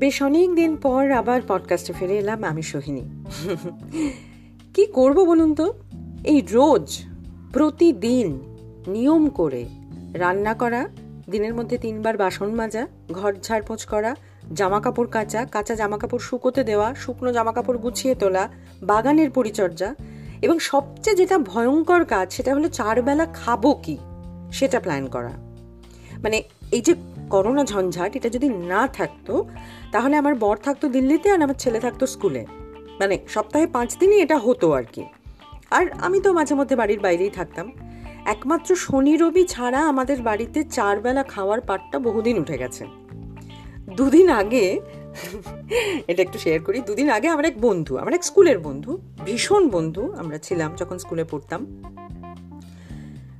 বেশ অনেক দিন পর আবার পডকাস্টে ফিরে এলাম আমি সোহিনী। কি করব বলুন তো? এই রোজ প্রতিদিন নিয়ম করে রান্না করা, দিনের মধ্যে তিনবার বাসন মাজা, ঘর ঝাড়পোঁছ করা জামা কাপড় কাচা, কাঁচা জামা কাপড় শুকোতে দেওয়া, শুকনো জামা কাপড় গুছিয়ে তোলা, বাগানের পরিচর্যা এবং সবচেয়ে যেটা ভয়ঙ্কর কাজ সেটা হলো চারবেলা খাব কি? সেটা প্ল্যান করা। মানে এই যে করোনা ঝঞ্ঝাট, এটা যদি না থাকতো, তাহলে আমার বর থাকতো দিল্লিতে আর আমার ছেলে থাকতো স্কুলে। মানে সপ্তাহে পাঁচ দিনই এটা হতো আর কি। আর আমি তো মাঝে মধ্যে বাড়ির বাইরেই থাকতাম। একমাত্র শনি রবি ছাড়া আমাদের বাড়িতে চারবেলা খাওয়ার পাটটা বহুদিন উঠে গেছে। দুদিন আগে, এটা একটু শেয়ার করি, দুদিন আগে আমার এক বন্ধু, আমার এক স্কুলের বন্ধু, ভীষণ বন্ধু, আমরা ছিলাম যখন স্কুলে পড়তাম।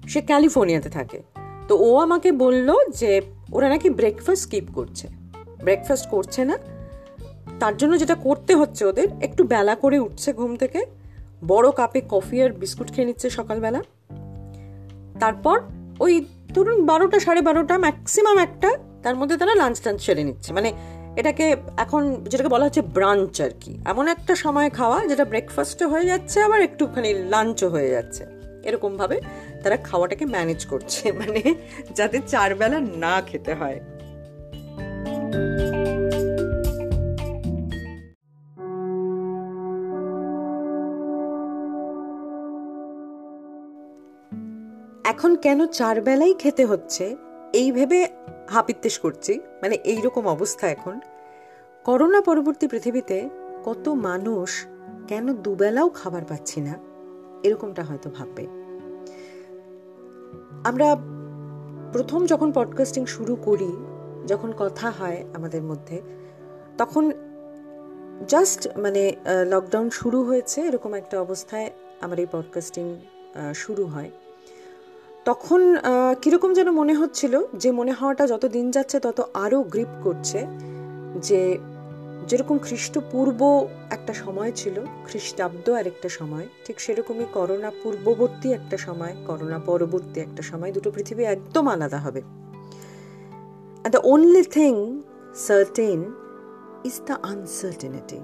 সে ক্যালিফোর্নিয়াতে থাকে। তো ও আমাকে বলল যে ওরা নাকি ব্রেকফাস্ট স্কিপ করছে। ব্রেকফাস্ট করছে না। তার জন্য যেটা করতে হচ্ছে ওদের, একটু বেলা করে উঠছে ঘুম থেকে, বড় কাপে কফি আর বিস্কুট খেয়ে নিচ্ছে সকালবেলা। তারপর ওই ধরুন বারোটা, সাড়ে বারোটা ম্যাক্সিমাম একটা, তার মধ্যে তারা লাঞ্চ টাঞ্চ সেরে নিচ্ছে। মানে এটাকে এখন যেটাকে বলা হচ্ছে ব্রাঞ্চ আর কি। এমন একটা সময় খাওয়া যেটা ব্রেকফাস্টও হয়ে যাচ্ছে, আবার একটুখানি লাঞ্চও হয়ে যাচ্ছে। এরকমভাবে তারা খাওয়াটাকে ম্যানেজ করছে মানে যাতে চারবেলা না খেতে হয়। এখন কেন চার বেলাই খেতে হচ্ছে? এই ভেবে হাপিত্তেশ করছি মানে এইরকম অবস্থা এখন। করোনা পরবর্তী পৃথিবীতে কত মানুষ কেন দুবেলাও খাবার পাচ্ছি না? এরকমটা হয়তো ভাববে। আমরা প্রথম যখন পডকাস্টিং শুরু করি, যখন কথা হয় আমাদের মধ্যে, তখন জাস্ট মানে লকডাউন শুরু হয়েছে এরকম একটা অবস্থায় আমার এই পডকাস্টিং শুরু হয়। তখন কীরকম যেন মনে হচ্ছিল যে মনে হওয়াটা যত দিন যাচ্ছে তত আরও গ্রিপ করছে যে যেরকম খ্রিস্টপূর্ব একটা সময় ছিল, খ্রিস্টাব্দ আর একটা সময়, ঠিক সেরকমই করোনা পূর্ববর্তী একটা সময়, করোনা পরবর্তী একটা সময়, দুটো পৃথিবী একদম আলাদা হবে। The only thing certain is the uncertainty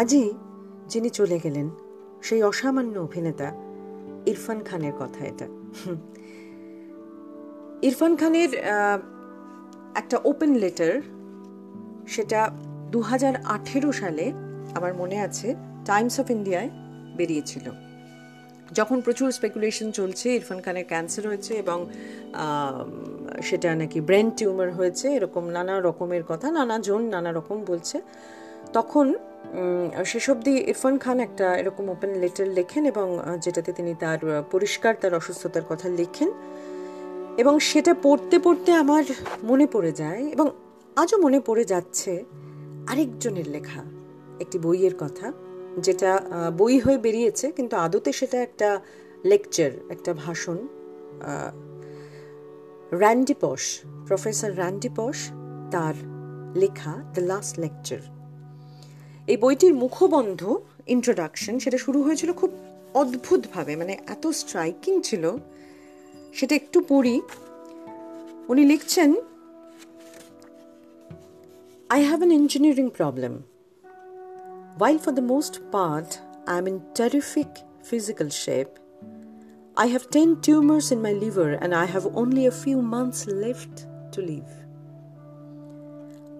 আজই যিনি চলে গেলেন, সেই অসামান্য অভিনেতা ইরফান খানের কথা এটা। ইরফান খানের একটা ওপেন লেটার সেটা দু হাজার আঠেরো সালে আমার মনে আছে টাইমস অফ ইন্ডিয়ায় বেরিয়েছিল। যখন প্রচুর স্পেকুলেশন চলছে, ইরফান খানের ক্যান্সার হয়েছে এবং সেটা নাকি ব্রেন টিউমার হয়েছে, এরকম নানা রকমের কথা নানা জন নানা রকম বলছে। তখন শেষ অবধি ইরফান খান একটা এরকম ওপেন লেটার লেখেন এবং যেটাতে তিনি তার পরিষ্কার, তার অসুস্থতার কথা লেখেন। এবং সেটা পড়তে পড়তে আমার মনে পড়ে যায় এবং আজও মনে পড়ে যাচ্ছে আরেকজনের লেখা, একটি বইয়ের কথা, যেটা বই হয়ে বেরিয়েছে, কিন্তু আদতে সেটা একটা লেকচার, একটা ভাষণ র্যান্ডিপস প্রফেসর র্যান্ডিপস তার লেখা দ্য লাস্ট লেকচার এই বইটির মুখবন্ধ ইন্ট্রোডাকশন সেটা শুরু হয়েছিল খুব অদ্ভুতভাবে মানে এত স্ট্রাইকিং ছিল, সেটা একটু পড়ি। উনি লিখছেন I have an engineering problem. While for the most part I am in terrific physical shape, I have 10 tumors in my liver and I have only a few months left to live.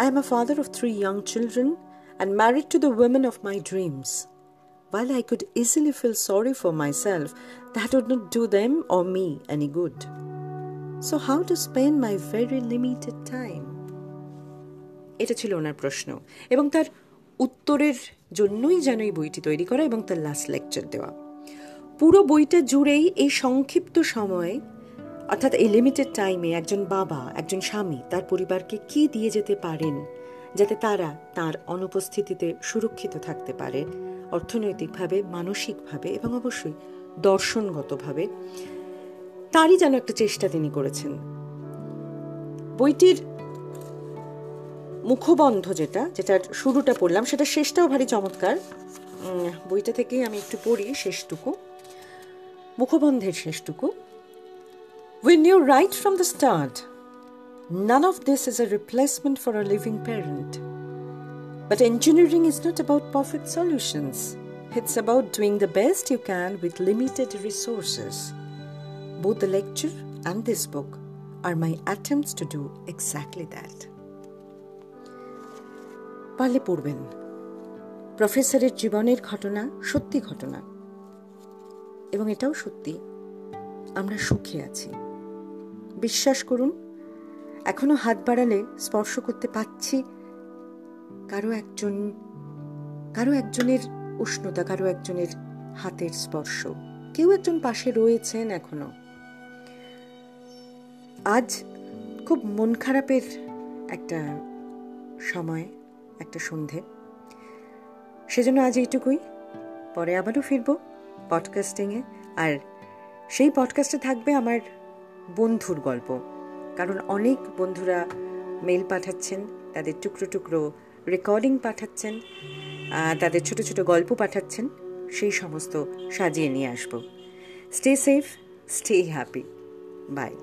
I am a father of three young children and married to the woman of my dreams. While I could easily feel sorry for myself, that would not do them or me any good. So, how to spend my very limited time? এটা ছিল ওনার প্রশ্ন। এবং তার উত্তরের জন্যই যেন এই বইটি তৈরি করা এবং তার লাস্ট লেকচার দেওয়া। পুরো বইটা জুড়েই এই সংক্ষিপ্ত সময়ে, অর্থাৎ এই লিমিটেড টাইমে একজন বাবা, একজন স্বামী তার পরিবারকে কি দিয়ে যেতে পারেন, যাতে তারা তার অনুপস্থিতিতে সুরক্ষিত থাকতে পারে, অর্থনৈতিকভাবে, মানসিকভাবে এবং অবশ্যই দর্শনগতভাবে, তারই যেন একটা চেষ্টা তিনি করেছেন। বইটির মুখবন্ধ যেটা যেটার শুরুটা পড়লাম সেটা শেষটাও ভারী চমৎকার বইটা থেকেই আমি একটু পড়ি শেষটুকু মুখবন্ধের শেষটুকু when you write from the start None of this is a replacement for a living parent. But engineering is not about perfect solutions. It's about doing the best you can with limited resources. Both the lecture and this book are my attempts to do exactly that. পারলে পড়বেন। প্রফেসরের জীবনের ঘটনা সত্যি ঘটনা। এবং এটাও সত্যি, আমরা সুখে আছি। বিশ্বাস করুন, এখনও হাত বাড়ালে স্পর্শ করতে পাচ্ছি কারও একজন, কারও একজনের উষ্ণতা, কারও একজনের হাতের স্পর্শ। কেউ একজন পাশে রয়েছেন এখনও। আজ খুব মন খারাপের একটা সময়। একটা সন্ধে। সেজন্য আজ এইটুকুই। পরে আবারও ফিরবো পডকাস্টিংয়ে আর সেই পডকাস্টে থাকবে আমার বন্ধুর গল্প। কারণ অনেক বন্ধুরা মেল পাঠাচ্ছেন, তাদের টুকরো টুকরো রেকর্ডিং পাঠাচ্ছেন তাদের ছোট ছোট গল্প পাঠাচ্ছেন, সেই সমস্ত সাজিয়ে নিয়ে আসব। Stay safe stay happy bye